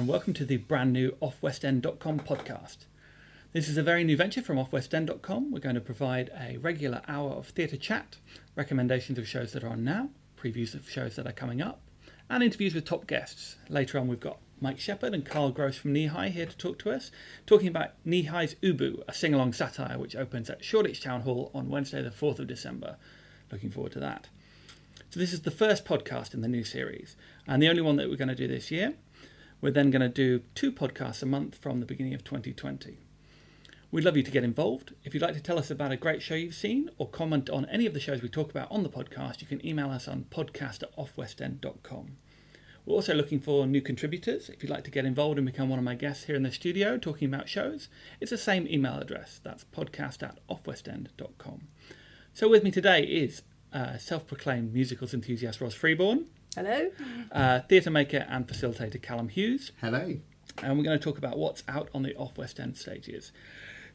and welcome to the brand new offwestend.com podcast. This is a very new venture from offwestend.com. We're going to provide a regular hour of theatre chat, recommendations of shows that are on now, previews of shows that are coming up, and interviews with top guests. Later on, we've got Mike Shepherd and Carl Grose from Kneehigh here to talk to us, talking about Kneehigh's Ubu, a sing along satire which opens at Shoreditch Town Hall on Wednesday, the 4th of December. Looking forward to that. So, this is the first podcast in the new series, and the only one that we're going to do this year. We're then going to do two podcasts a month from the beginning of 2020. We'd love you to get involved. If you'd like to tell us about a great show you've seen or comment on any of the shows we talk about on the podcast, you can email us on podcast at offwestend.com. We're also looking for new contributors. If you'd like to get involved and become one of my guests here in the studio talking about shows, it's the same email address. That's podcast at offwestend.com. So with me today is uh, self-proclaimed musicals enthusiast Ros Freeborn. Hello. Uh, theatre maker and facilitator Callum Hughes. Hello. And we're going to talk about what's out on the Off West End stages.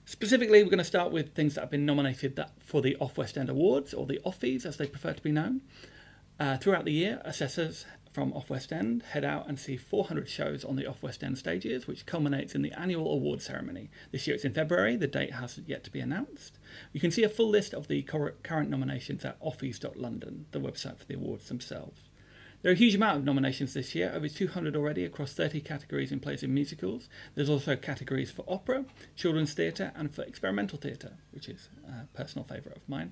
Specifically, we're going to start with things that have been nominated for the Off West End Awards, or the Offies as they prefer to be known. Uh, throughout the year, assessors from Off West End head out and see 400 shows on the Off West End stages, which culminates in the annual award ceremony. This year it's in February, the date hasn't yet to be announced. You can see a full list of the current nominations at offies.london, the website for the awards themselves. There are a huge amount of nominations this year, over 200 already across 30 categories in plays and musicals. There's also categories for opera, children's theatre, and for experimental theatre, which is a personal favourite of mine.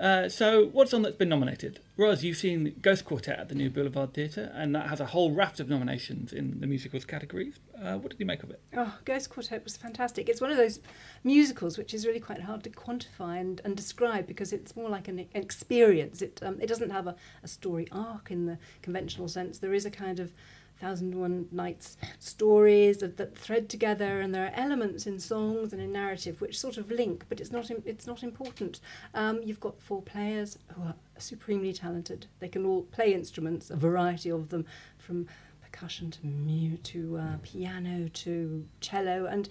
Uh, so, what's on that's been nominated? Ros, you've seen Ghost Quartet at the New Boulevard Theatre, and that has a whole raft of nominations in the musicals categories. Uh, what did you make of it? Oh, Ghost Quartet was fantastic. It's one of those musicals which is really quite hard to quantify and, and describe because it's more like an, an experience. It um, it doesn't have a, a story arc in the conventional sense. There is a kind of Thousand One Nights stories that, that thread together, and there are elements in songs and in narrative which sort of link, but it's not it's not important. Um, you've got four players who are supremely talented. They can all play instruments, a variety of them, from percussion to mute to uh, piano to cello, and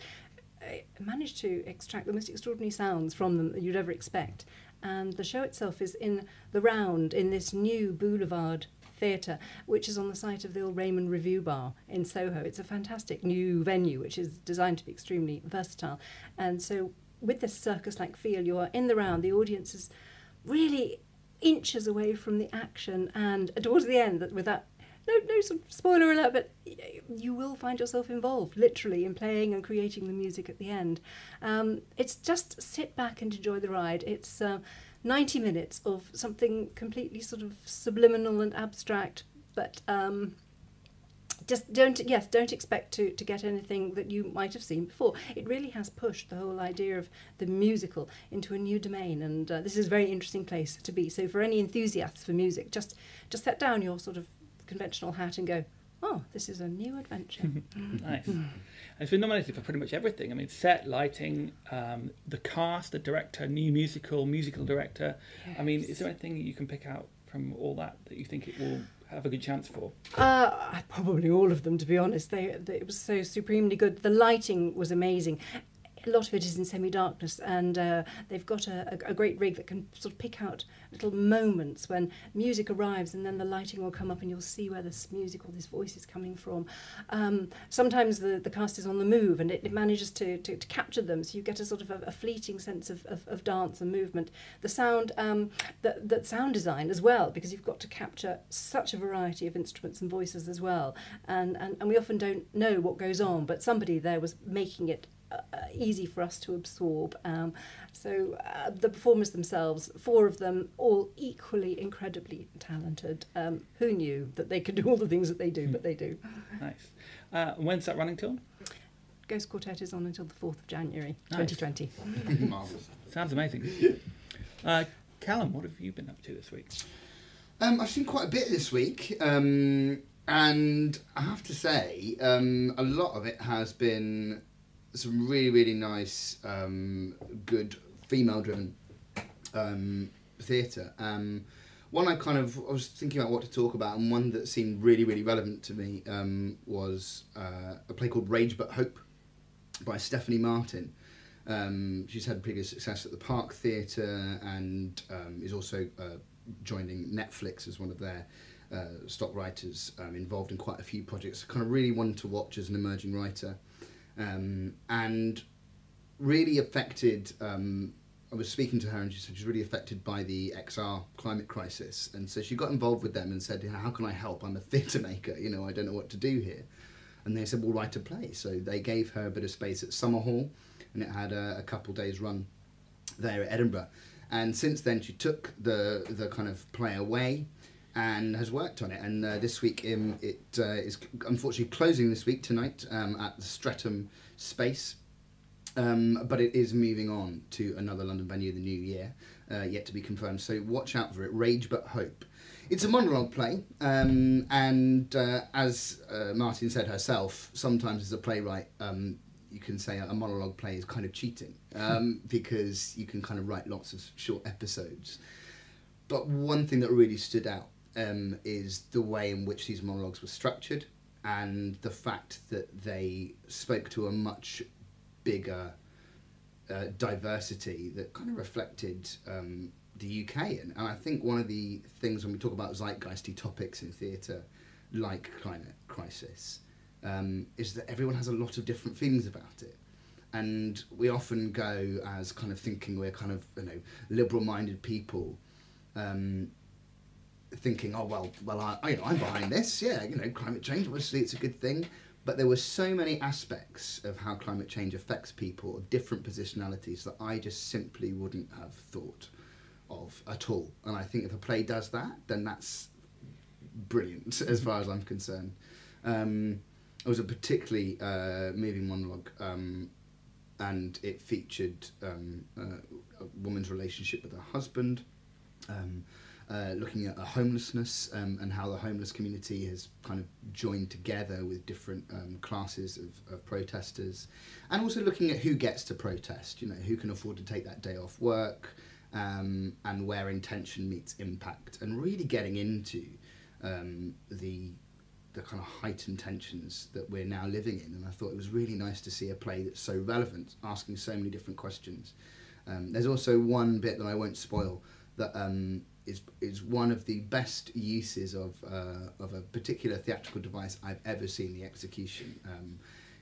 uh, manage to extract the most extraordinary sounds from them that you'd ever expect. And the show itself is in the round in this new boulevard Theatre, which is on the site of the old Raymond Revuebar in Soho. It's a fantastic new venue which is designed to be extremely versatile. And so, with this circus like feel, you are in the round, the audience is really inches away from the action, and towards the end, with that no, no spoiler alert, but you will find yourself involved, literally, in playing and creating the music at the end. Um, it's just sit back and enjoy the ride. It's uh, 90 minutes of something completely sort of subliminal and abstract, but um, just don't yes don't expect to, to get anything that you might have seen before. It really has pushed the whole idea of the musical into a new domain and uh, this is a very interesting place to be. So for any enthusiasts for music just just set down your sort of conventional hat and go oh this is a new adventure nice it's been nominated for pretty much everything. I mean, set, lighting, um, the cast, the director, new musical, musical director. Yes. I mean, is there anything you can pick out from all that that you think it will have a good chance for? Uh, probably all of them, to be honest. They, they, it was so supremely good. The lighting was amazing a lot of it is in semi-darkness and uh, they've got a, a, great rig that can sort of pick out little moments when music arrives and then the lighting will come up and you'll see where this music or this voice is coming from. Um, sometimes the, the cast is on the move and it, it manages to, to, to, capture them so you get a sort of a, a fleeting sense of, of, of, dance and movement. The sound, um, the, the sound design as well because you've got to capture such a variety of instruments and voices as well and, and, and we often don't know what goes on but somebody there was making it uh, easy for us to absorb. Um, so uh, the performers themselves, four of them, all equally incredibly talented. Um, who knew that they could do all the things that they do, but they do. Nice. Uh, when's that running till? Ghost Quartet is on until the 4th of January nice. 2020. Marvellous. Sounds amazing. Uh, Callum, what have you been up to this week? Um, I've seen quite a bit this week. Um, and I have to say, um, a lot of it has been some really really nice, um, good female driven um, theatre. Um, one I kind of I was thinking about what to talk about, and one that seemed really really relevant to me um, was uh, a play called Rage but Hope by Stephanie Martin. Um, she's had previous success at the Park Theatre and um, is also uh, joining Netflix as one of their uh, stock writers um, involved in quite a few projects. Kind of really one to watch as an emerging writer, um, and really affected. Um, I was speaking to her and she said she's really affected by the XR climate crisis, and so she got involved with them and said, "How can I help? I'm a theatre maker. You know, I don't know what to do here." And they said, "Well, write a play." So they gave her a bit of space at Summerhall, and it had a, a couple days run there at Edinburgh. And since then, she took the the kind of play away and has worked on it. And uh, this week, um, it uh, is unfortunately closing this week tonight um, at the Streatham Space. Um, but it is moving on to another London venue the new year, uh, yet to be confirmed. So watch out for it. Rage but hope. It's a monologue play, um, and uh, as uh, Martin said herself, sometimes as a playwright, um, you can say a monologue play is kind of cheating um, because you can kind of write lots of short episodes. But one thing that really stood out um, is the way in which these monologues were structured and the fact that they spoke to a much bigger uh, diversity that kind of reflected um, the UK. And, and I think one of the things when we talk about zeitgeisty topics in theatre, like climate crisis, um, is that everyone has a lot of different feelings about it. And we often go as kind of thinking we're kind of you know liberal minded people, um, thinking oh well well I, you know I'm behind this yeah you know climate change obviously it's a good thing, but there were so many aspects of how climate change affects people of different positionalities that I just simply wouldn't have thought of at all. And I think if a play does that, then that's brilliant as far as I'm concerned. Um, it was a particularly uh, moving monologue, um, and it featured um, uh, a woman's relationship with her husband, um, uh, looking at homelessness um, and how the homeless community has kind of joined together with different um, classes of, of protesters, and also looking at who gets to protest. You know, who can afford to take that day off work, um, and where intention meets impact, and really getting into the the kind of heightened tensions that we're now living in. And I thought it was really nice to see a play that's so relevant, asking so many different questions. Um, there's also one bit that I won't spoil that um, is is one of the best uses of uh, of a particular theatrical device I've ever seen the execution. Um,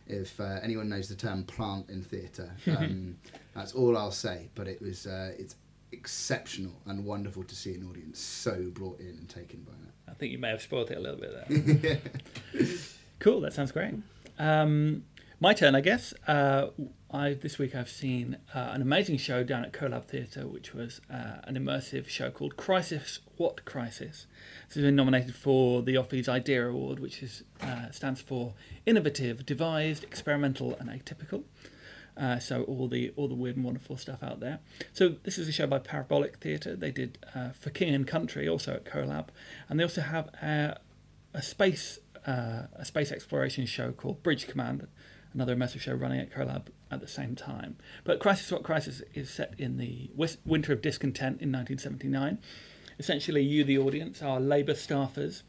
if uh, anyone knows the term plant in theatre, um, that's all I'll say. But it was uh, it's exceptional and wonderful to see an audience so brought in and taken by that. I think you may have spoiled it a little bit there. cool, that sounds great. Um, my turn, I guess. Uh, I this week I've seen uh, an amazing show down at CoLab Theatre, which was uh, an immersive show called Crisis. What Crisis? This has been nominated for the Offies Idea Award, which is, uh, stands for Innovative, Devised, Experimental, and Atypical. Uh, so all the all the weird and wonderful stuff out there. So this is a show by Parabolic Theatre. They did uh, for King and Country also at CoLab, and they also have a, a space uh, a space exploration show called Bridge Command, another immersive show running at CoLab at the same time. But Crisis What Crisis is set in the winter of discontent in 1979. Essentially, you, the audience, are Labour staffers.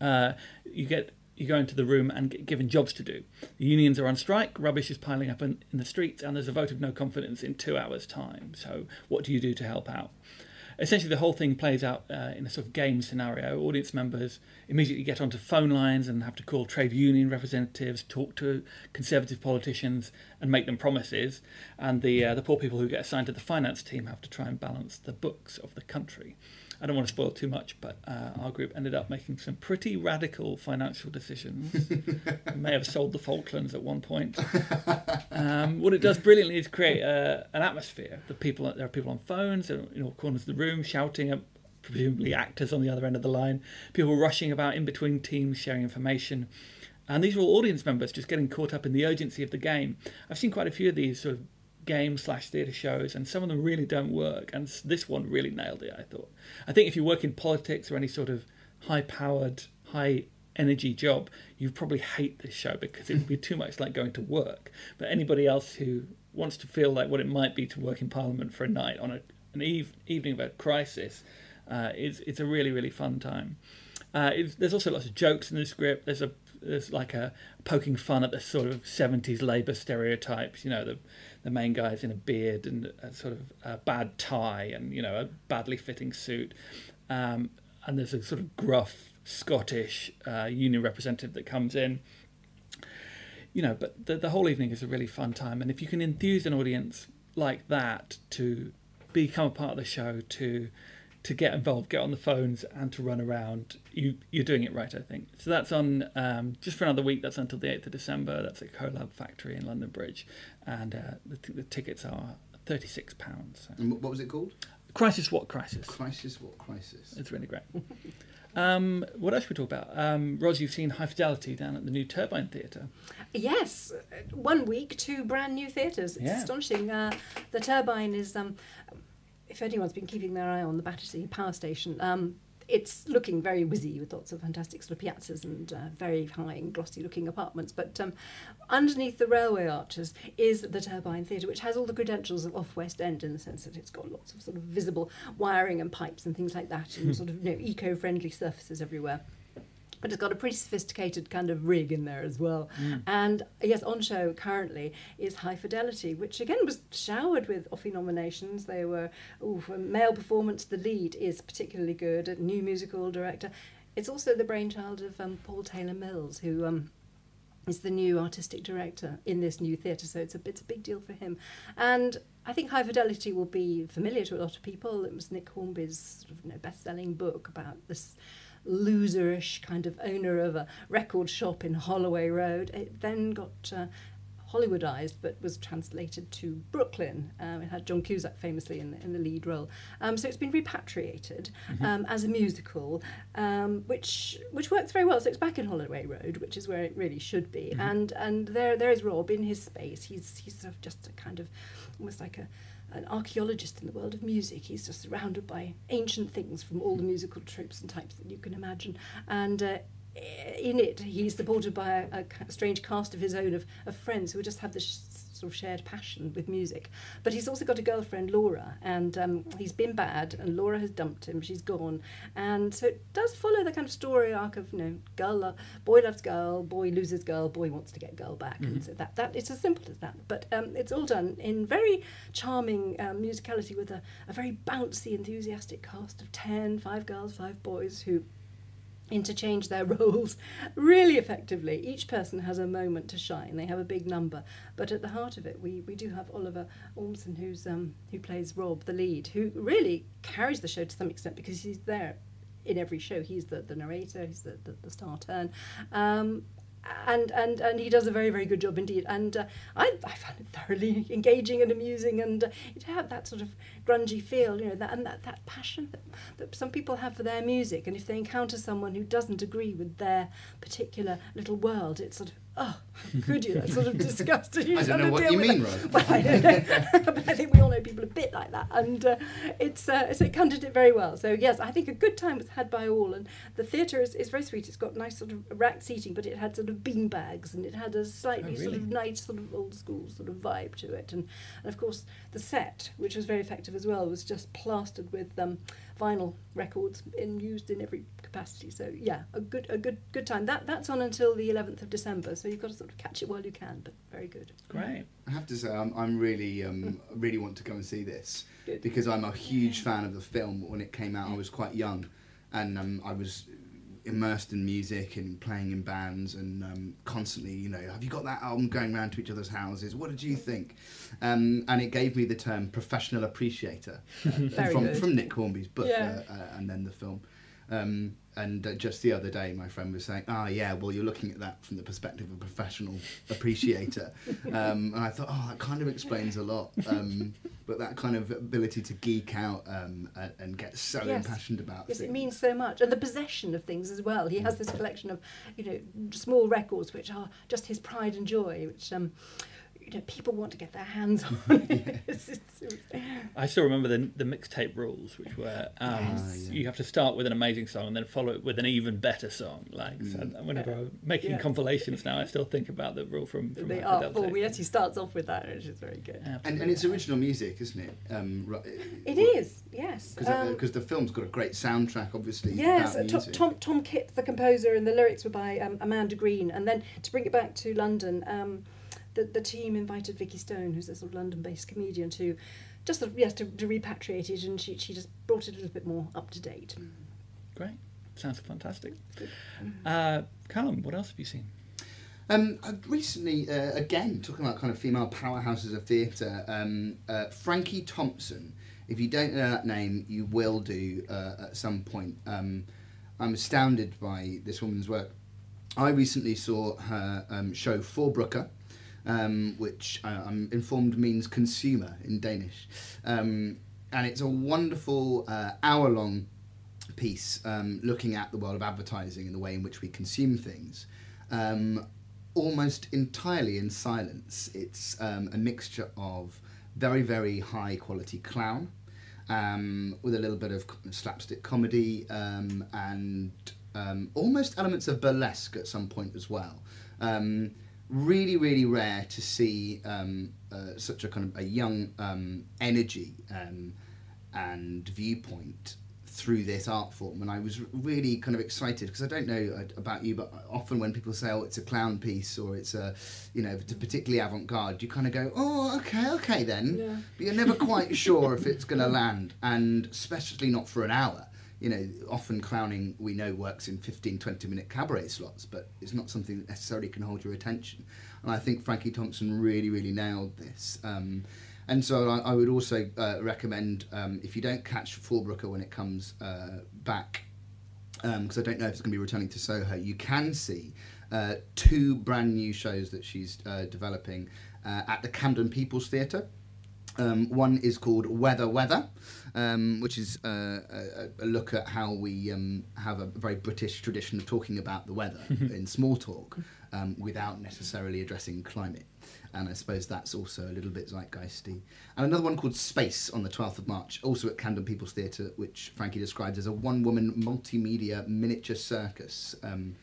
Uh, you get you go into the room and get given jobs to do. The unions are on strike, rubbish is piling up in, in the streets, and there's a vote of no confidence in two hours' time. So, what do you do to help out? Essentially, the whole thing plays out uh, in a sort of game scenario. Audience members immediately get onto phone lines and have to call trade union representatives, talk to conservative politicians, and make them promises. And the uh, the poor people who get assigned to the finance team have to try and balance the books of the country. I don't want to spoil too much, but uh, our group ended up making some pretty radical financial decisions. may have sold the Falklands at one point. Um, what it does brilliantly is create a, uh, an atmosphere. The people there are people on phones in all corners of the room shouting at presumably actors on the other end of the line. People rushing about in between teams, sharing information. And these are all audience members just getting caught up in the urgency of the game. I've seen quite a few of these sort of game slash theatre shows, and some of them really don't work. And this one really nailed it. I thought. I think if you work in politics or any sort of high-powered, high energy job, you probably hate this show because it would be too much like going to work. But anybody else who wants to feel like what it might be to work in Parliament for a night on a, an eve, evening of a crisis, uh, it's it's a really really fun time. Uh, there's also lots of jokes in the script. There's a there's like a poking fun at the sort of 70s Labour stereotypes. You know, the the main guy's in a beard and a sort of a bad tie and you know a badly fitting suit. Um, and there's a sort of gruff Scottish uh, union representative that comes in. You know, but the, the whole evening is a really fun time, and if you can enthuse an audience like that to become a part of the show, to to get involved, get on the phones, and to run around, you you're doing it right, I think. So that's on um, just for another week. That's until the eighth of December. That's at Colab Factory in London Bridge, and uh, the, t- the tickets are thirty six pounds. So. And what was it called? Crisis, what crisis? Crisis. What crisis? It's really great. Um, what else should we talk about? Um, Ros, you've seen High Fidelity down at the new Turbine Theatre. Yes, one week, two brand new theatres. It's Yeah. astonishing. Uh, the Turbine is, um, if anyone's been keeping their eye on the Battersea Power Station, um, it's looking very whizzy with lots of fantastic sort of piazzas and uh, very high and glossy looking apartments. But um, underneath the railway arches is the Turbine Theatre, which has all the credentials of Off West End in the sense that it's got lots of sort of visible wiring and pipes and things like that, and sort of you know eco-friendly surfaces everywhere. But it's got a pretty sophisticated kind of rig in there as well. And yes, on show currently is High Fidelity, which again was showered with Offie nominations. They were, ooh, for male performance, the lead is particularly good, a new musical director. It's also the brainchild of um, Paul Taylor Mills, who um, is the new artistic director in this new theatre, so it's a, it's a big deal for him. And I think High Fidelity will be familiar to a lot of people. It was Nick Hornby's sort of, you know, best-selling book about this loserish kind of owner of a record shop in Holloway Road. It then got uh, Hollywoodized, but was translated to Brooklyn. Um, it had John Cusack famously in the, in the lead role. Um, so it's been repatriated um, as a musical, um, which which works very well. So it's back in Holloway Road, which is where it really should be. And and there there is Rob in his space. He's he's sort of just a kind of almost like a an archaeologist in the world of music. He's just surrounded by ancient things from all the musical tropes and types that you can imagine. And uh, in it, he's supported by a, a strange cast of his own of, of friends who just have this sort of shared passion with music. But he's also got a girlfriend, Laura, and um, he's been bad, and Laura has dumped him. She's gone, and so it does follow the kind of story arc of you know, girl, lo- boy loves girl, boy loses girl, boy wants to get girl back, and so that that it's as simple as that. But um, it's all done in very charming um, musicality with a, a very bouncy, enthusiastic cast of ten, five girls, five boys who interchange their roles really effectively. Each person has a moment to shine. They have a big number, but at the heart of it, we, we do have Oliver Ormson, who's um, who plays Rob, the lead, who really carries the show to some extent because he's there in every show. He's the, the narrator. He's the, the, the star turn. Um, and, and and he does a very very good job indeed. And uh, I, I found it thoroughly engaging and amusing and uh, it had that sort of grungy feel you know that and that, that passion that, that some people have for their music. And if they encounter someone who doesn't agree with their particular little world it's sort of oh could you that's sort of disgusting You I don't know what you mean. Rose. well, I don't know. But I think we all know people a bit like that. And uh, it's uh, so it conjured it very well. So yes I think a good time was had by all. And the theatre is, is very sweet. It's got nice sort of rack seating but it had sort of bean bags and it had a slightly Oh, sort of nice sort of old school sort of vibe to it. And, and of course the set which was very effective as well was just plastered with um, vinyl records and used in every capacity so yeah a good a good good time that that's on until the 11th of December so you've got to sort of catch it while you can but very good Great. I have to say, I'm, I'm really, um, really want to go and see this Good. because I'm a huge fan of the film. When it came out, I was quite young, and um, I was immersed in music and playing in bands and um, constantly, you know, have you got that album going round to each other's houses? What did you think? Um, and it gave me the term professional appreciator uh, from good. from Nick Hornby's book Yeah. uh, uh, and then the film. Um, and uh, just the other day, my friend was saying, "Ah, yeah, well, you're looking at that from the perspective of a professional appreciator," um, and I thought, "Oh, that kind of explains a lot." Um, but that kind of ability to geek out um, and, and get so Yes. impassioned about Yes, things. it means so much, and the possession of things as well. He has this collection of, you know, small records which are just his pride and joy, which um, you know, people want to get their hands on. It's- it's- it's- I still remember the the mixtape rules, which were um, Yes. you have to start with an amazing song and then follow it with an even better song. Like so whenever I'm making Yes. compilations now, I still think about the rule from. from they High are Fidelity. full. Yes, he starts off with that, which is very good. and, Absolutely. and it's original music, isn't it? Um, ri- It is, yes. because Um, the film's got a great soundtrack, obviously. Yes, uh, Tom, music. Tom Tom Kipps, the composer, and the lyrics were by um, Amanda Green. And then to bring it back to London, um, the the team invited Vikki Stone, who's a sort of London-based comedian, to just sort of, yes to, to repatriate it, and she she just brought it a little bit more up to date. Great. Sounds fantastic. Uh, Callum, what else have you seen? Um, I recently, uh, again, talking about kind of female powerhouses of theatre, um, uh, Frankie Thompson. If you don't know that name, you will do uh, at some point. Um, I'm astounded by this woman's work. I recently saw her um, show Forbruger, um, which I, I'm informed means consumer in Danish. Um, and it's a wonderful uh, hour long piece um, looking at the world of advertising and the way in which we consume things. Um, almost entirely in silence. It's um, a mixture of very, very high quality clown um, with a little bit of slapstick comedy um, and um, almost elements of burlesque at some point as well. Um, really, really rare to see um, uh, such a kind of a young um, energy um, and viewpoint through this art form, and I was really kind of excited because I don't know uh, about you, but often when people say, "Oh, it's a clown piece" or "It's a," you know, it's a particularly avant-garde, you kind of go, "Oh, okay, okay then," Yeah. but you're never quite sure if it's going to land, and especially not for an hour. You know, often clowning we know works in 15, 20 minute cabaret slots, but it's not something that necessarily can hold your attention. And I think Frankie Thompson really, really nailed this. Um, and so I, I would also uh, recommend um, if you don't catch Forbruger when it comes uh, back, because I don't know if it's going to be returning to Soho, you can see uh, two brand new shows that she's uh, developing uh, at the Camden People's Theatre. Um, one is called Weather Weather, um, which is uh, a, a look at how we um, have a very British tradition of talking about the weather in small talk um, without necessarily addressing climate. And I suppose that's also a little bit zeitgeisty. And another one called Space on the 12th of March, also at Camden People's Theatre, which Frankie describes as a one woman multimedia miniature circus. Um,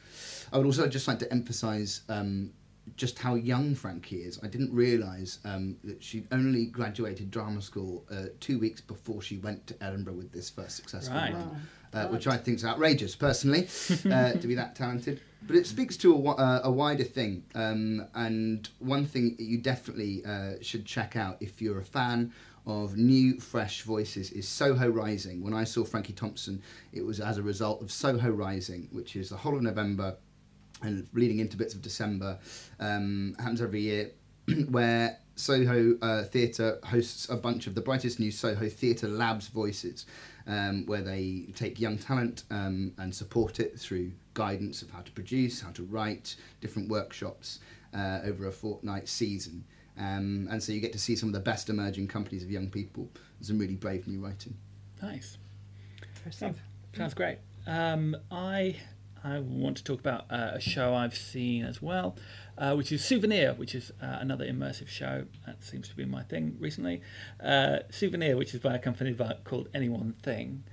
I would also just like to emphasise um, just how young Frankie is. I didn't realise um, that she only graduated drama school uh, two weeks before she went to Edinburgh with this first successful Right. run, Wow. uh, which I think is outrageous personally uh, to be that talented. But it speaks to a, uh, a wider thing, um, and one thing that you definitely uh, should check out if you're a fan of new, fresh voices is Soho Rising. When I saw Frankie Thompson, it was as a result of Soho Rising, which is the whole of November and leading into bits of December. Um, happens every year, where Soho uh, Theatre hosts a bunch of the brightest new Soho Theatre Labs voices, um, where they take young talent um, and support it through guidance of how to produce, how to write, different workshops uh, over a fortnight season. Um, and so you get to see some of the best emerging companies of young people. Some really brave new writing. Nice. Impressive. Sounds great. Um, I I want to talk about uh, a show I've seen as well, uh, which is Souvenir, which is uh, another immersive show. That seems to be my thing recently. Uh, Souvenir, which is by a company called Any One Thing.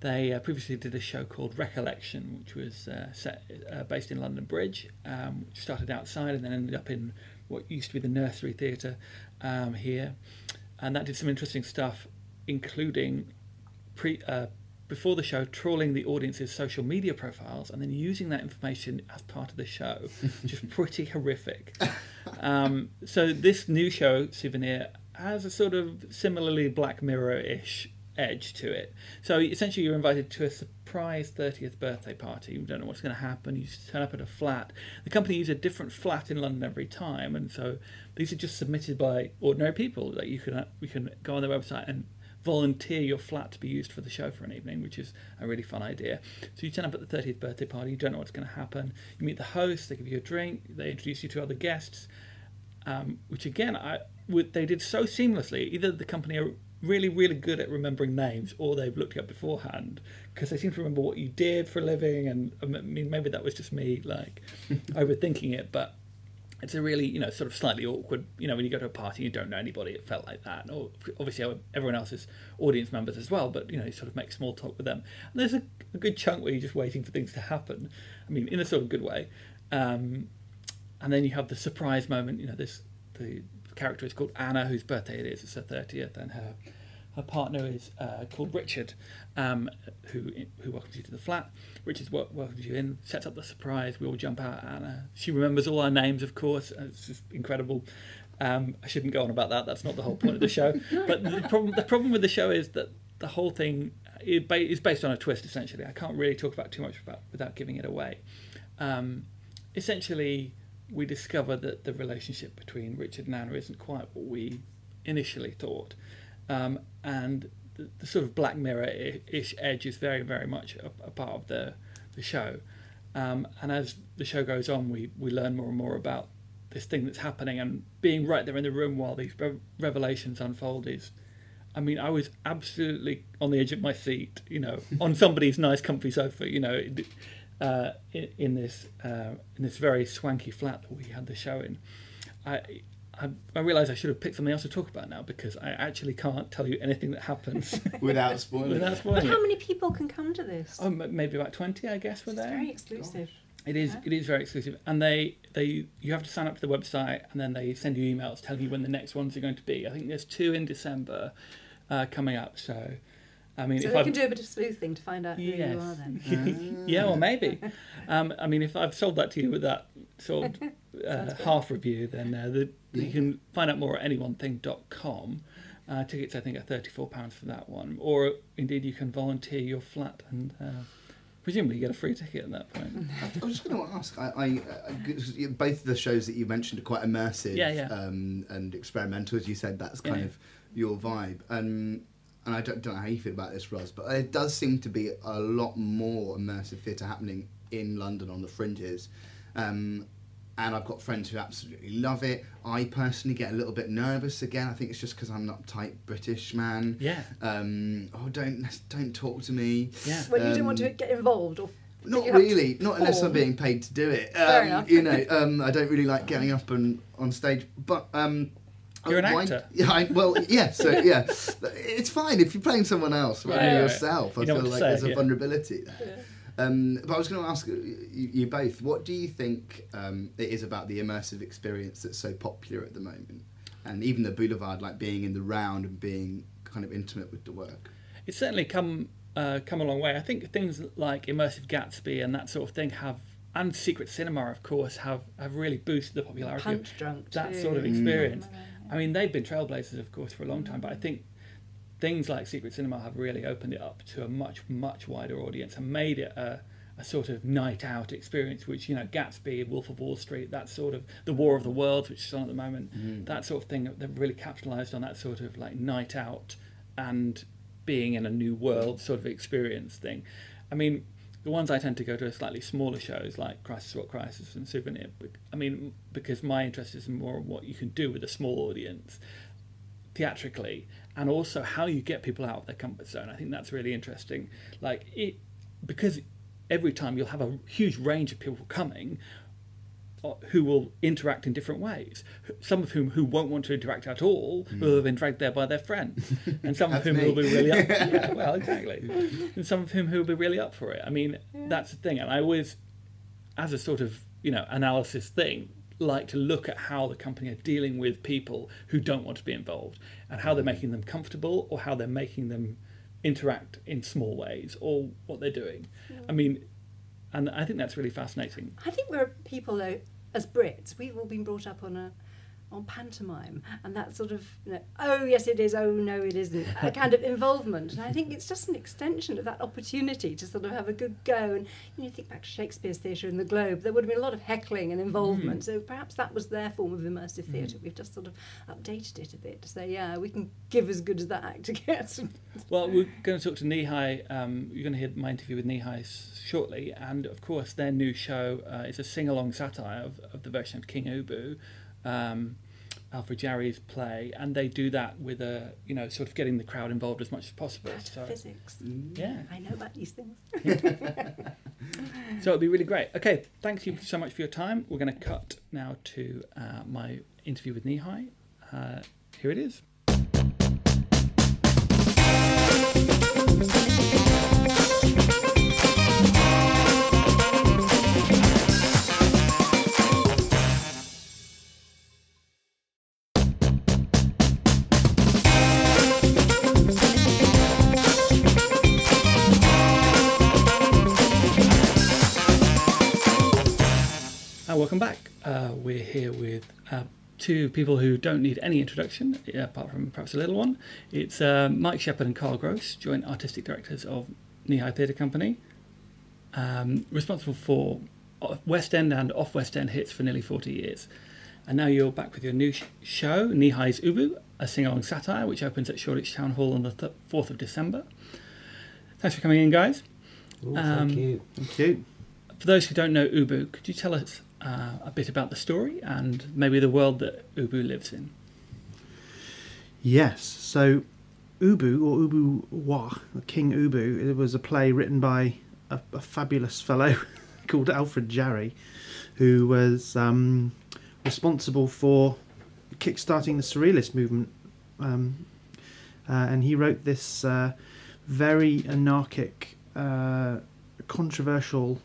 They uh, previously did a show called Recollection, which was uh, set, based in London Bridge, um, which started outside and then ended up in what used to be the Nursery Theatre um, here. And that did some interesting stuff, including pre, before the show trawling the audience's social media profiles and then using that information as part of the show, which is pretty horrific. Um, so this new show, Souvenir, has a sort of similarly Black Mirror-ish edge to it. So essentially, you're invited to a surprise 30th birthday party. You don't know what's going to happen. You turn up at a flat. The company uses a different flat in London every time, and so these are just submitted by ordinary people. That you can you can go on their website and volunteer your flat to be used for the show for an evening, which is a really fun idea. So you turn up at the 30th birthday party, you don't know what's going to happen. You meet the host, they give you a drink, they introduce you to other guests, um, which again, I would, they did so seamlessly. Either the company are really, really good at remembering names, or they've looked you up beforehand because they seem to remember what you did for a living. And I mean, maybe that was just me like overthinking it, but it's a really you know sort of slightly awkward you know when you go to a party and you don't know anybody it felt like that. Or obviously everyone else is audience members as well but you know you sort of make small talk with them. And there's a, a good chunk where you're just waiting for things to happen. I mean in a sort of good way. Um, and then you have the surprise moment you know this the character is called anna whose birthday it is. It's her 30th and her her partner is uh, called Richard, um, who who welcomes you to the flat. Richard wel- welcomes you in, sets up the surprise. We all jump out, and uh, she remembers all our names, of course. It's just incredible. Um, I shouldn't go on about that. That's not the whole point of the show. But the problem the problem with the show is that the whole thing is based on a twist essentially. I can't really talk about too much about without giving it away. Um, essentially, we discover that the relationship between Richard and Anna isn't quite what we initially thought, um, and the, the sort of Black Mirror-ish edge is very, very much a, a part of the the show. Um, and as the show goes on, we we learn more and more about this thing that's happening, and being right there in the room while these re- revelations unfold is. I mean, I was absolutely on the edge of my seat, you know, on somebody's nice, comfy sofa, you know, uh, in, in this uh, in this very swanky flat that we had the show in. I I, I realise I should have picked something else to talk about now because I actually can't tell you anything that happens without spoiling. without it. spoiling But how many people can come to this? Oh, m- maybe about twenty, I guess, were it's there. very exclusive. It is. It is very exclusive, and they they you have to sign up to the website, and then they send you emails telling you when the next ones are going to be. I think there's two in December uh, coming up. So, I mean, So if they I can do a bit of sleuthing to find out who Yes. you are then. yeah, well, maybe. Um, I mean, if I've sold that to you with that sort of uh, half review, then uh, the, you can find out more at anyonething.com. Uh, tickets, I think, are thirty-four pounds for that one, or indeed you can volunteer your flat and uh, presumably get a free ticket at that point. I was just going to ask. I, I, I both of the shows that you mentioned are quite immersive, Yeah, yeah. Um, and experimental. As you said, that's kind Yeah. of your vibe. Um, and I don't, don't know how you feel about this, Ros, but it does seem to be a lot more immersive theatre happening in London on the fringes. Um, and I've got friends who absolutely love it. I personally get a little bit nervous again. I think it's just because I'm not tight British man. Yeah, Um, oh, don't don't talk to me. yeah. Well, you don't want Um, to get involved or Not you have to really, not unless I'm being paid to do it. Fair Um, enough. You know, um, I don't really like getting up and on stage, but um, You're an actor. Yeah, I, well, yeah. So yeah, it's fine if you're playing someone else rather Right, than right. yourself. I You feel like say, there's a yeah. vulnerability there. Um, but I was going to ask you, you both, what do you think um, it is about the immersive experience that's so popular at the moment, and even the Boulevard, like being in the round and being kind of intimate with the work? It's certainly come uh, come a long way. I think things like immersive Gatsby and that sort of thing have, and Secret Cinema, of course, have, have really boosted the popularity of Punchdrunk. that too. sort of Mm. I mean, they've been trailblazers, of course, for a long time, but I think things like Secret Cinema have really opened it up to a much, much wider audience and made it a, a sort of night out experience, which, you know, Gatsby, Wolf of Wall Street, that sort of, The War of the Worlds, which is on at the moment, mm. that sort of thing, they've really capitalised on that sort of like night out and being in a new world sort of experience thing. I mean, the ones I tend to go to are slightly smaller shows like Crisis What Crisis and Souvenir. I mean, because my interest is more in what you can do with a small audience theatrically and also how you get people out of their comfort zone. I think that's really interesting. Like it because every time you'll have a huge range of people coming Uh, who will interact in different ways. Some of whom who won't want to interact at all, hmm. who have been dragged there by their friends, and some of whom me. will be really up. yeah, well, exactly. And some of whom who will be really up for it. I mean, that's the thing. And I always, as a sort of you know analysis thing, like to look at how the company are dealing with people who don't want to be involved, and how they're making them comfortable, or how they're making them interact in small ways, or what they're doing. I mean, and I think that's really fascinating. I think we're people though, as Brits, we've all been brought up on a on pantomime and that sort of you know, oh yes it is oh no it isn't a kind of involvement. And I think it's just an extension of that opportunity to sort of have a good go. And you know think back to Shakespeare's theatre in the Globe there would have been a lot of heckling and involvement. So perhaps that was their form of immersive theatre. We've just sort of updated it a bit to say yeah we can give as good as that actor gets Well, we're going to talk to Kneehigh. Um, you're going to hear my interview with Kneehigh shortly, and of course, their new show uh, is a sing-along satire of, of the version of King Ubu, um, Alfred Jarry's play, and they do that with a you know sort of getting the crowd involved as much as possible. So physics yeah, I know about these things so it'll be really great. Okay, thanks you so much for your time. We're going to cut now to uh, my interview with Kneehigh. Uh, here it is. Welcome back. Uh, we're here with uh, two people who don't need any introduction, apart from perhaps a little one. It's uh, Mike Shepherd and Carl Grose, joint artistic directors of Kneehigh Theatre Company, um, responsible for West End and off West End hits for nearly 40 years. And now you're back with your new sh- show, Kneehigh's Ubu, a sing along satire, which opens at Shoreditch Town Hall on the th- 4th of December. Thanks for coming in, guys. Ooh, Um, thank you. Thank you. For those who don't know Ubu, could you tell us uh, a bit about the story and maybe the world that Ubu lives in? Yes. So, Ubu or Ubu Roi, King Ubu, it was a play written by a, a fabulous fellow called Alfred Jarry, who was um, responsible for kickstarting the Surrealist movement. Um, uh, and he wrote this uh, very anarchic, uh, controversial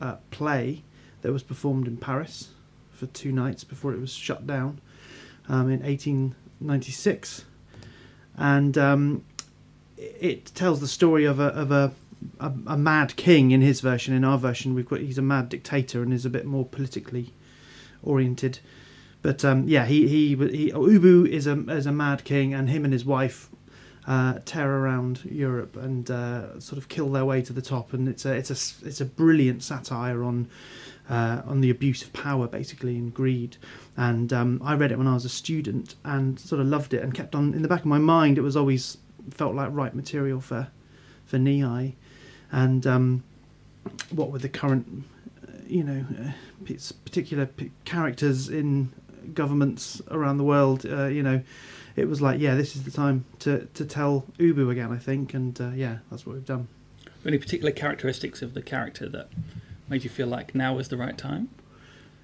uh, play that was performed in Paris for two nights before it was shut down um, in 1896. And um, it tells the story of a, of a, a, a mad king in his version. In our version, we've got he's a mad dictator and is a bit more politically oriented. But um, yeah, he, he he Ubu is a is a mad king, and him and his wife uh, tear around Europe and uh, sort of kill their way to the top. And it's a it's a it's a brilliant satire on uh, on the abuse of power, basically, and greed. And um, I read it when I was a student and sort of loved it, and kept on in the back of my mind. It was always felt like right material for for high, and um, what with the current, uh, you know, uh, particular characters in governments around the world, uh, you know, it was like, yeah, this is the time to to tell Ubu again, I think, and uh, yeah, that's what we've done. Any particular characteristics of the character that made you feel like now was the right time?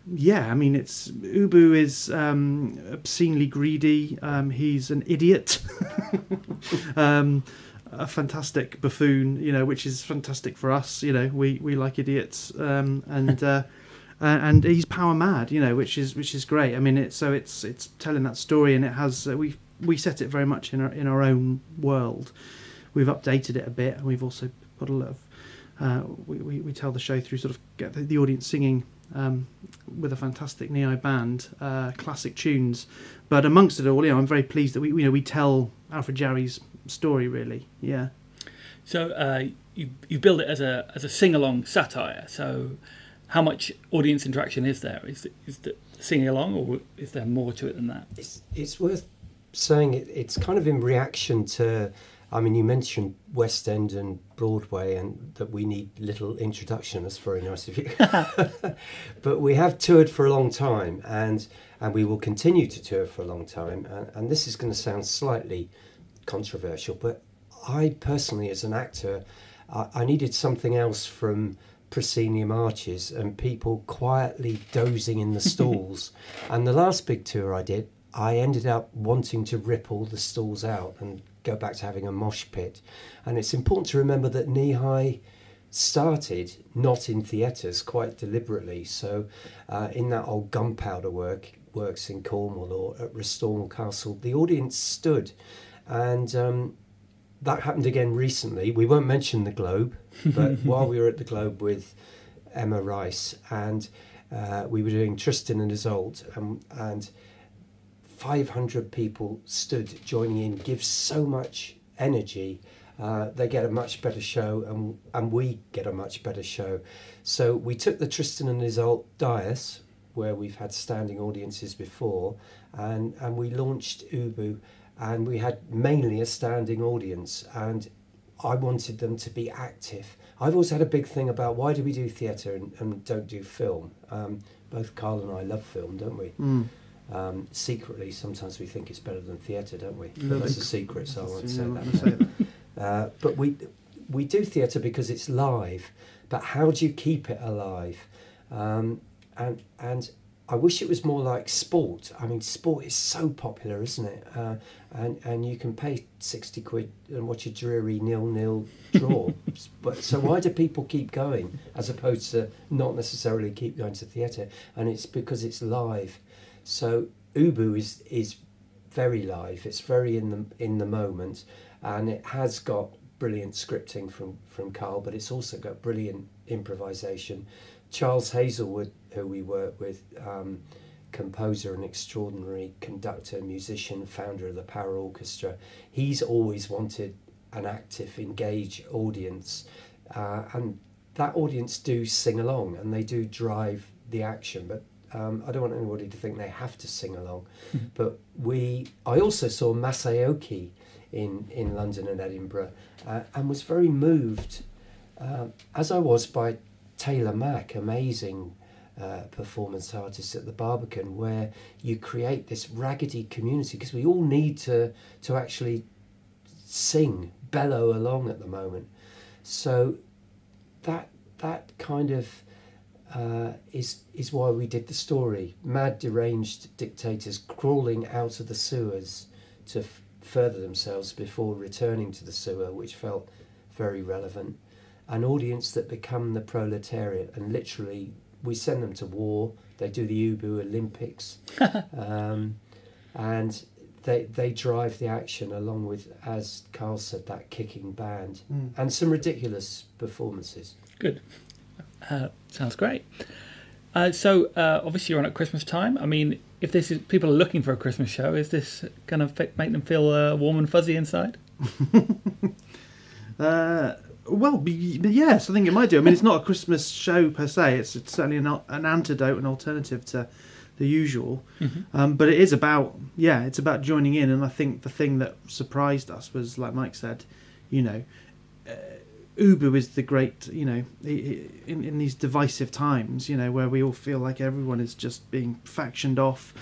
Yeah, I mean, it's Ubu is um, obscenely greedy. Um, he's an idiot, um, a fantastic buffoon, you know, which is fantastic for us. You know, we, we like idiots, um, and uh, and he's power mad, you know, which is which is great. I mean, it's so it's it's telling that story, and it has uh, we we set it very much in our in our own world. We've updated it a bit, and we've also put a lot of uh, we, we, we tell the show through sort of get the, the audience singing um, with a fantastic Neo band, uh, classic tunes. But amongst it all, you know, I'm very pleased that we you know we tell Alfred Jarry's story really. Yeah. So uh, you you build it as a as a sing along satire. So how much audience interaction is there? Is it, is it singing along, or is there more to it than that? It's, it's worth saying it, it's kind of in reaction to. I mean, you mentioned West End and Broadway, and that we need little introduction. That's very nice of you. but we have toured for a long time, and and we will continue to tour for a long time. And, and this is going to sound slightly controversial, but I personally, as an actor, I, I needed something else from proscenium arches and people quietly dozing in the stalls. and the last big tour I did, I ended up wanting to rip all the stalls out and go back to having a mosh pit. And it's important to remember that Kneehigh started not in theatres quite deliberately. So uh, in that old gunpowder work works in Cornwall or at Restormel Castle, the audience stood and um, that happened again recently. We won't mention the Globe, but while we were at the Globe with Emma Rice and uh, we were doing Tristan and Isolde, um, and 500 people stood joining in, gives so much energy. Uh, they get a much better show, and and we get a much better show. So we took the Tristan and Isolde Dias, where we've had standing audiences before, and and we launched Ubu and we had mainly a standing audience and I wanted them to be active. I've always had a big thing about why do we do theatre and, and don't do film. Um, both Carl and I love film, don't we? Mm. Um, secretly, sometimes we think it's better than theatre, don't we? That's a secret, so I won't say that. Say that. Uh, but we we do theatre because it's live. But how do you keep it alive? Um, and and I wish it was more like sport. I mean, sport is so popular, isn't it? Uh, and and you can pay sixty quid and watch a dreary nil nil draw. but so why do people keep going as opposed to not necessarily keep going to theatre? And it's because it's live. So Ubu is is very live. It's very in the in the moment, and it has got brilliant scripting from from Carl, but it's also got brilliant improvisation. Charles Hazlewood, who we work with, um, composer and extraordinary conductor, musician, founder of the Paraorchestra. He's always wanted an active, engaged audience, uh, and that audience do sing along and they do drive the action. But um, I don't want anybody to think they have to sing along. but we, I also saw Masayoki in in London and Edinburgh, uh, and was very moved, uh, as I was by Taylor Mac, amazing uh, performance artist at the Barbican, where you create this raggedy community because we all need to to actually sing, bellow along at the moment. So that that kind of uh, is is why we did the story. Mad, deranged dictators crawling out of the sewers to f- further themselves before returning to the sewer, which felt very relevant. An audience that become the proletariat, and literally we send them to war. They do the Ubu Olympics, um, and they they drive the action along with, as Carl said, that kicking band Mm. and some ridiculous performances. Good. Uh, sounds great. Uh, so uh, obviously you're on at Christmas time. I mean, if this is people are looking for a Christmas show, is this going to make them feel uh, warm and fuzzy inside? Uh, well, yes, I think it might do. I mean, it's not a Christmas show per se. It's, it's certainly an, an antidote, an alternative to the usual. Um, but it is about, yeah, it's about joining in. And I think the thing that surprised us was, like Mike said, you know, Ubu is the great, you know, in, in these divisive times, you know, where we all feel like everyone is just being factioned off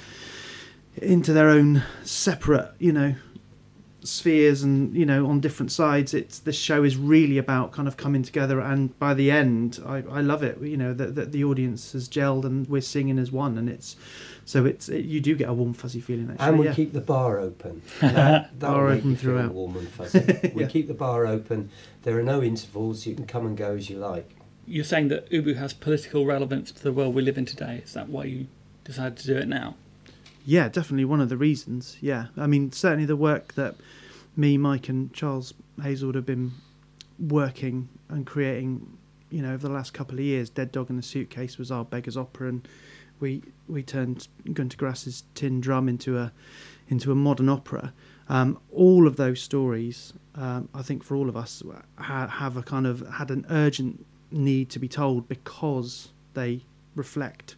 into their own separate, you know, spheres and you know on different sides. It's this show is really about kind of coming together and by the end i, I love it you know that, that the audience has gelled and we're singing as one. And it's so it's it, you do get a warm fuzzy feeling actually And we yeah. keep the bar open. That, Bar open throughout. warm and fuzzy. We Yeah. keep the bar open. There are no intervals. You can come and go as you like. You're saying that Ubu has political relevance to the world we live in today. Is that why you decided to do it now? yeah definitely one of the reasons yeah i mean certainly the work that me mike and charles hazlewood have been working and creating you know over the last couple of years dead dog in the suitcase was our beggars opera and we we turned gunter grass's tin drum into a into a modern opera um, all of those stories um, i think for all of us ha- have a kind of had an urgent need to be told because they reflect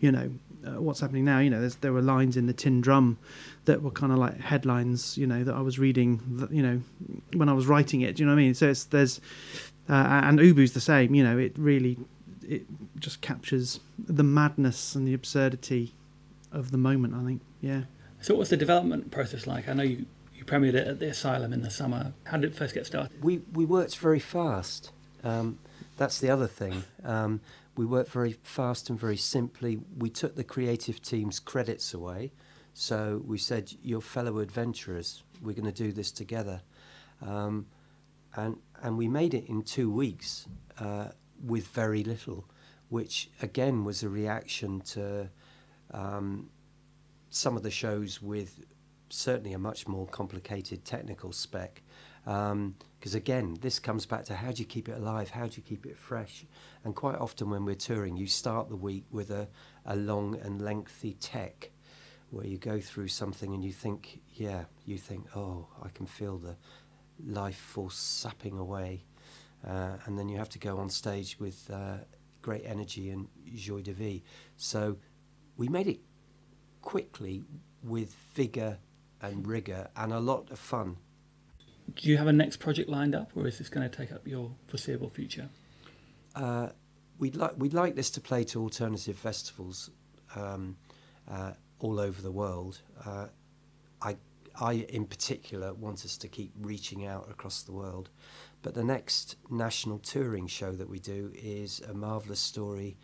you know uh, what's happening now. You know, there were lines in the Tin Drum that were kind of like headlines. You know, that I was reading. That, you know, when I was writing it. Do you know what I mean? So it's there's uh, and Ubu's the same. You know, it really it just captures the madness and the absurdity of the moment. I think. Yeah. So what's the development process like? I know you, you premiered it at the Asylum in the summer. How did it first get started? We we worked very fast. Um, that's the other thing. Um, we worked very fast and very simply. We took the creative team's credits away. So we said, "Your fellow adventurers, we're going to do this together," um, and and we made it in two weeks uh, with very little, which again was a reaction to um, some of the shows with certainly a much more complicated technical spec. Because again, this comes back to how do you keep it alive? How do you keep it fresh? And quite often when we're touring, you start the week with a, a long and lengthy tech where you go through something and you think, yeah, you think, oh, I can feel the life force sapping away. Uh, and then you have to go on stage with uh, great energy and joie de vie. So we made it quickly with vigour and rigour and a lot of fun. Do you have a next project lined up, or is this going to take up your foreseeable future? Uh, we'd like we'd like this to play to alternative festivals um, uh, all over the world. Uh, I I in particular want us to keep reaching out across the world. But the next national touring show that we do is a marvelous story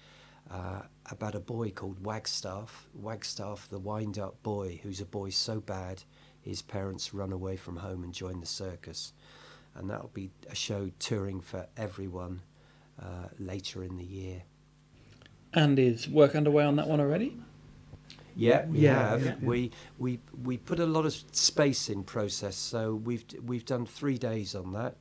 uh, about a boy called Wagstaff. Wagstaff, the wind-up boy, who's a boy so bad his parents run away from home and join the circus. And that'll be a show touring for everyone uh, later in the year. And is work underway on that one already? Yeah, we Yeah, have. yeah, yeah. We we we put a lot of space in process, so we've we've done three days on that,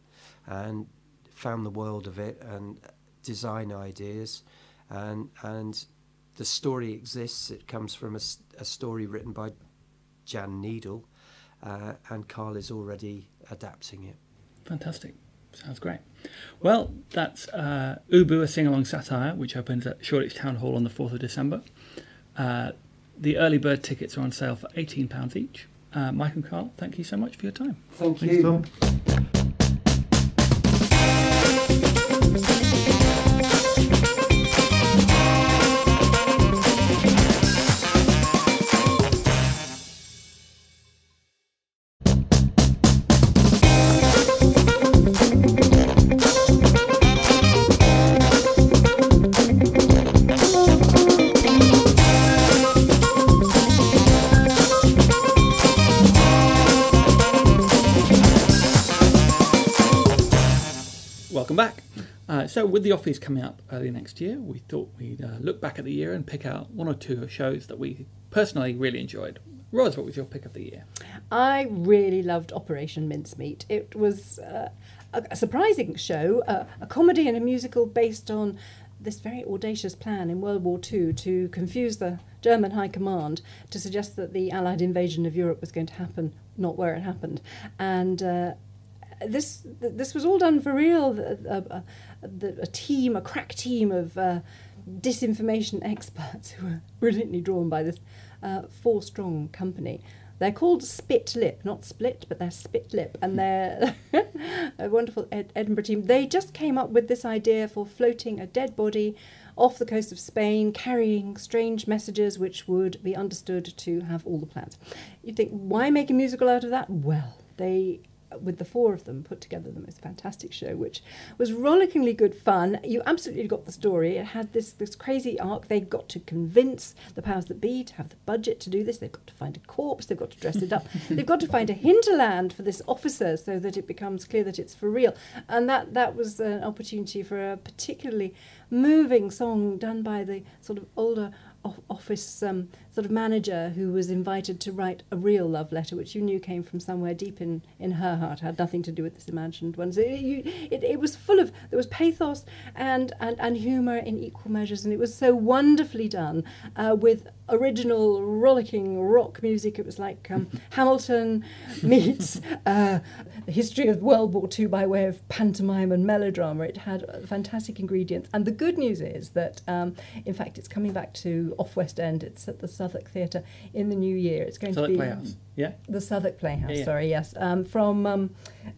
and found the world of it and design ideas, and and the story exists. It comes from a story written by Jan Needle, uh, and Carl is already adapting it. Fantastic. Sounds great. Well, that's uh, Ubu, a sing along satire, which opens at Shoreditch Town Hall on the 4th of December. Uh, the early bird tickets are on sale for £18 each. Uh, Mike and Carl, thank you so much for your time. Thank Thanks, Tom. With the Offies coming up early next year, we thought we'd uh, look back at the year and pick out one or two shows that we personally really enjoyed. Ros, what was your pick of the year? I really loved Operation Mincemeat. It was uh, a, a surprising show, uh, a comedy and a musical based on this very audacious plan in World War II to confuse the German High Command to suggest that the Allied invasion of Europe was going to happen, not where it happened. And uh, this this was all done for real. A, a, a, a team, a crack team of uh, disinformation experts who were brilliantly drawn by this uh, four strong company. They're called Spit Lip, not Split, but they're Spit Lip, and they're a wonderful Ed- Edinburgh team. They just came up with this idea for floating a dead body off the coast of Spain, carrying strange messages which would be understood to have all the plans. You'd think, why make a musical out of that? Well, they with the four of them put together the most fantastic show which was rollickingly good fun. You absolutely got the story. It had this this crazy arc. They got to convince the powers that be to have the budget to do this. They've got to find a corpse. They've got to dress it up. They've got to find a hinterland for this officer so that it becomes clear that it's for real. And that that was an opportunity for a particularly moving song done by the sort of older office um, sort of manager who was invited to write a real love letter, which you knew came from somewhere deep in, in her heart, had nothing to do with this imagined one. So it, you, it, it was full of, there was pathos and, and, and humour in equal measures, and it was so wonderfully done uh, with original rollicking rock music. It was like um, Hamilton meets uh, the history of World War II by way of pantomime and melodrama. It had fantastic ingredients. And the good news is that, um, in fact, it's coming back to Off West End. It's at the Southwark Theatre in the new year. It's going Southwark to be Playhouse. Yeah? the Southwark Playhouse. Yeah, yeah. Sorry, yes, um, from um,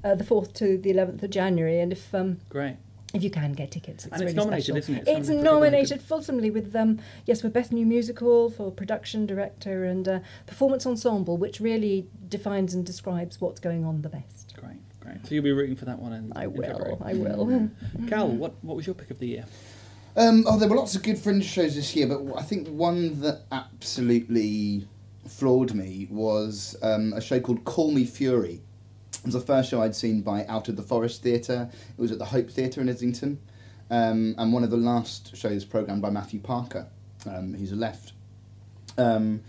uh, the fourth to the eleventh of January. And if um, Great. if you can get tickets, it's And it's really nominated, special. isn't it? It's particularly nominated fulsomely with um, yes, for best new musical, for production director, and uh, performance ensemble, which really defines and describes what's going on the best. Great, great. So you'll be rooting for that one in, I in February. will. I will. Cal, what, what was your pick of the year? Um, oh, there were lots of good fringe shows this year, but I think one that absolutely floored me was um, a show called Call Me Fury. It was the first show I'd seen by Out of the Forest Theatre. It was at the Hope Theatre in Islington, um, and one of the last shows programmed by Matthew Parker, um, who's left, um,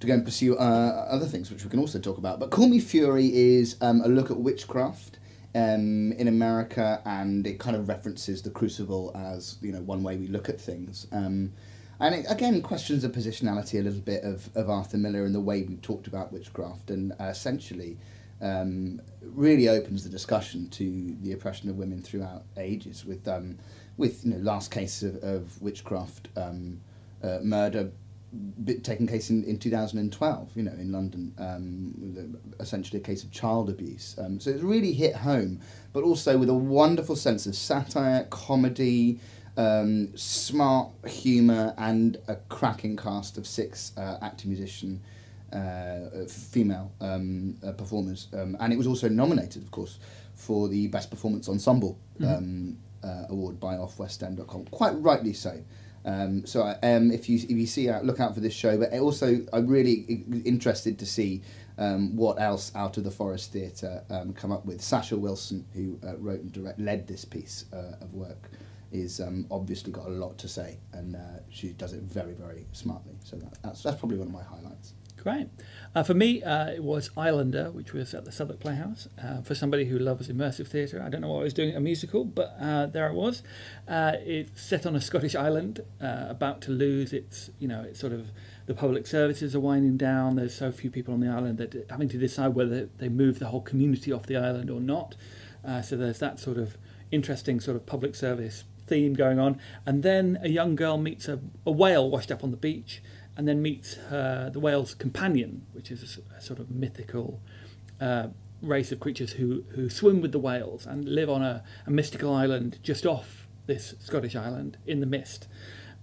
to go and pursue uh, other things, which we can also talk about. But Call Me Fury is um, a look at witchcraft um, in America, and it kind of references the Crucible as you know one way we look at things. Um, and it, again, questions the positionality a little bit of, of Arthur Miller and the way we've talked about witchcraft, and uh, essentially um, really opens the discussion to the oppression of women throughout ages. With um, with you know last case of, of witchcraft um, uh, murder taking place in, in 2012, you know, in London, um, essentially a case of child abuse. Um, so it's really hit home, but also with a wonderful sense of satire, comedy, um, smart humour, and a cracking cast of six uh, actor musician uh, female um, uh, performers. Um, and it was also nominated, of course, for the Best Performance Ensemble um, uh, award by offwestend.com. Quite rightly so. Um, so I- um, if you if you see out, look out for this show. But also, I'm really interested to see um, what else out of the Forest Theatre um, come up with. Sasha Wilson, who uh, wrote and direct, led this piece uh, of work, is um, obviously got a lot to say, and uh, she does it very very smartly. So that, that's that's probably one of my highlights. Great. Uh, for me, uh, it was Islander, which was at the Southwark Playhouse. Uh, for somebody who loves immersive theatre, I don't know what I was doing a musical, but uh, there I was. Uh, it's set on a Scottish island, uh, about to lose its, you know, it's sort of the public services are winding down. There's so few people on the island that having to decide whether they move the whole community off the island or not. Uh, so there's that sort of interesting sort of public service theme going on. And then a young girl meets a, a whale washed up on the beach and then meets her, the whale's companion, which is a, a sort of mythical uh, race of creatures who, who swim with the whales and live on a, a mystical island just off this Scottish island in the mist.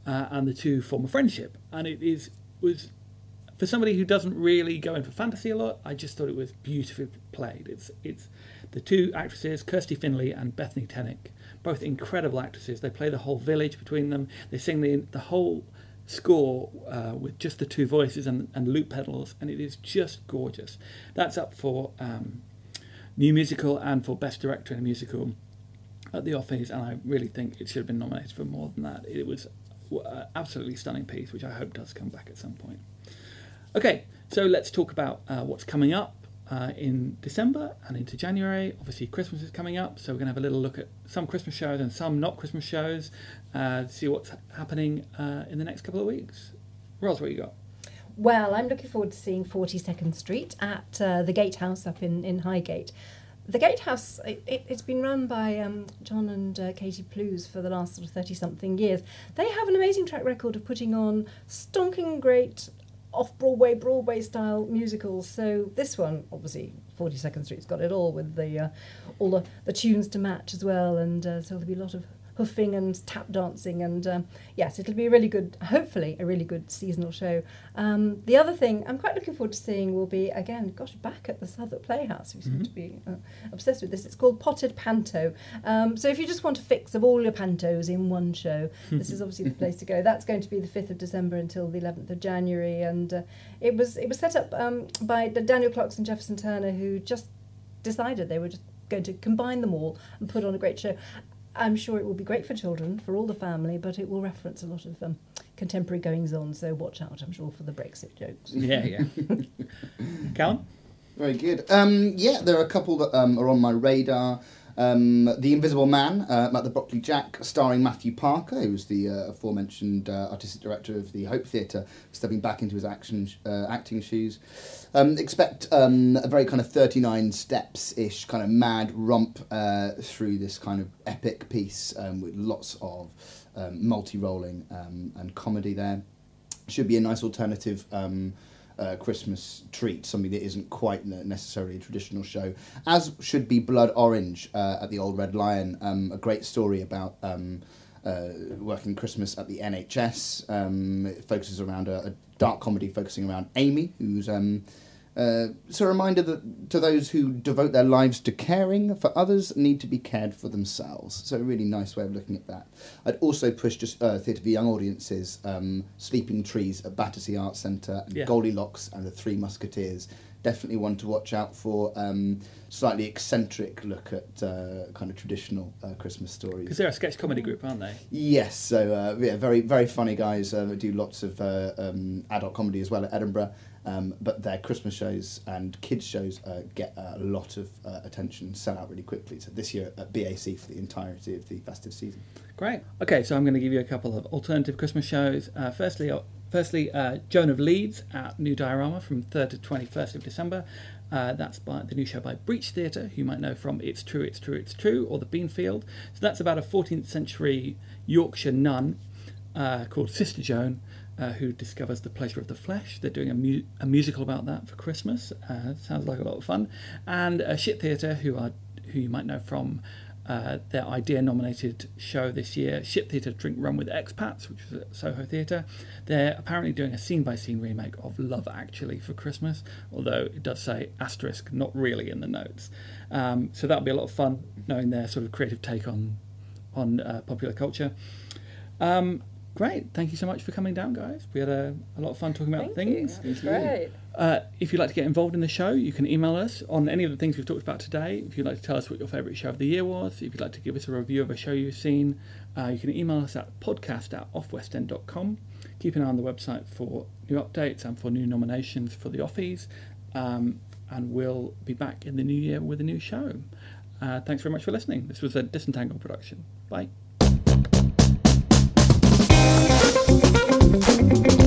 Uh, and the two form a friendship. And it is was for somebody who doesn't really go in for fantasy a lot. I just thought it was beautifully played. It's it's the two actresses, Kirsty Findlay and Bethany Tennick, both incredible actresses. They play the whole village between them. They sing the the whole score uh, with just the two voices and, and loop pedals, and it is just gorgeous. That's up for um, new musical and for best director in a musical at the Offies, and I really think it should have been nominated for more than that. It was an absolutely stunning piece, which I hope does come back at some point. Okay, so let's talk about uh, what's coming up uh, in December and into January. Obviously, Christmas is coming up, so we're going to have a little look at some Christmas shows and some not Christmas shows, uh, see what's happening uh, in the next couple of weeks. Ros, what you got? Well, I'm looking forward to seeing 42nd Street at uh, the Gatehouse up in, in Highgate. The Gatehouse, it, has been run by um, John and uh, Katie Plews for the last sort of 30 something years. They have an amazing track record of putting on stonking great off Broadway, Broadway style musicals. So this one, obviously, 42nd Street's got it all with the uh, all the, the tunes to match as well, and uh, so there'll be a lot of hoofing and tap dancing. And um, yes, it'll be a really good, hopefully, a really good seasonal show. Um, the other thing I'm quite looking forward to seeing will be, again, gosh, back at the Southwark Playhouse. We seem mm-hmm. to be uh, obsessed with this. It's called Potted Panto. Um, so if you just want a fix of all your pantos in one show, this is obviously the place to go. That's going to be the 5th of December until the 11th of January. And uh, it was it was set up um, by Daniel Clarkson Jefferson Turner, who just decided they were just going to combine them all and put on a great show. I'm sure it will be great for children, for all the family, but it will reference a lot of um, contemporary goings on. So watch out, I'm sure, for the Brexit jokes. Yeah, yeah. Callum? Very good. Um, yeah, there are a couple that um, are on my radar. Um, the Invisible Man uh, the Brockley Jack, starring Matthew Parker, who's the uh, aforementioned uh, artistic director of the Hope Theatre, stepping back into his action uh, acting shoes. Um, expect um, a very kind of 39 steps ish kind of mad romp uh, through this kind of epic piece um, with lots of um, multi rolling um, and comedy there. Should be a nice alternative uh, Christmas treat, something that isn't quite necessarily a traditional show, as should be Blood Orange uh, at the Old Red Lion, um, a great story about um, uh, working Christmas at the NHS. Um, it focuses around a, a, dark comedy focusing around Amy, who's um, uh, it's a reminder that to those who devote their lives to caring for others need to be cared for themselves. So a really nice way of looking at that. I'd also push just uh, theatre for young audiences, um, Sleeping Trees at Battersea Arts Centre, yeah. Goldilocks and the Three Musketeers. Definitely one to watch out for. Um, slightly eccentric look at uh, kind of traditional uh, Christmas stories. Because they're a sketch comedy group, aren't they? Yes. So uh, yeah, very very funny guys. Uh, do lots of uh, um, adult comedy as well at Edinburgh. Um, but their Christmas shows and kids shows uh, get a lot of uh, attention, sell out really quickly. So this year at BAC for the entirety of the festive season. Great. Okay, so I'm going to give you a couple of alternative Christmas shows. Uh, firstly, uh, firstly, uh, Joan of Leeds at New Diorama from 3rd to 21st of December. Uh, that's by the new show by Breach Theatre, who you might know from It's True, It's True, It's True, or The Beanfield. So that's about a 14th century Yorkshire nun called Sister Joan uh, who discovers the pleasure of the flesh. They're doing a, mu- a musical about that for Christmas. Uh, sounds like a lot of fun. And uh, Shit Theatre, who are who you might know from uh, their idea nominated show this year, Shit Theatre Drink Rum with Expats, which was at Soho Theatre. They're apparently doing a scene by scene remake of Love Actually for Christmas, although it does say asterisk, not really in the notes. Um, so that'll be a lot of fun knowing their sort of creative take on on uh, popular culture. Um, Great. Thank you so much for coming down, guys. We had a, a lot of fun talking about Thank things. You. Great. Uh, if you'd like to get involved in the show, you can email us on any of the things we've talked about today. If you'd like to tell us what your favourite show of the year was, if you'd like to give us a review of a show you've seen, uh, you can email us at podcast at offwestend.com. keep an eye on the website for new updates and for new nominations for the Offies. Um, and we'll be back in the new year with a new show. Uh, thanks very much for listening. This was a Disentangle production. Bye. thank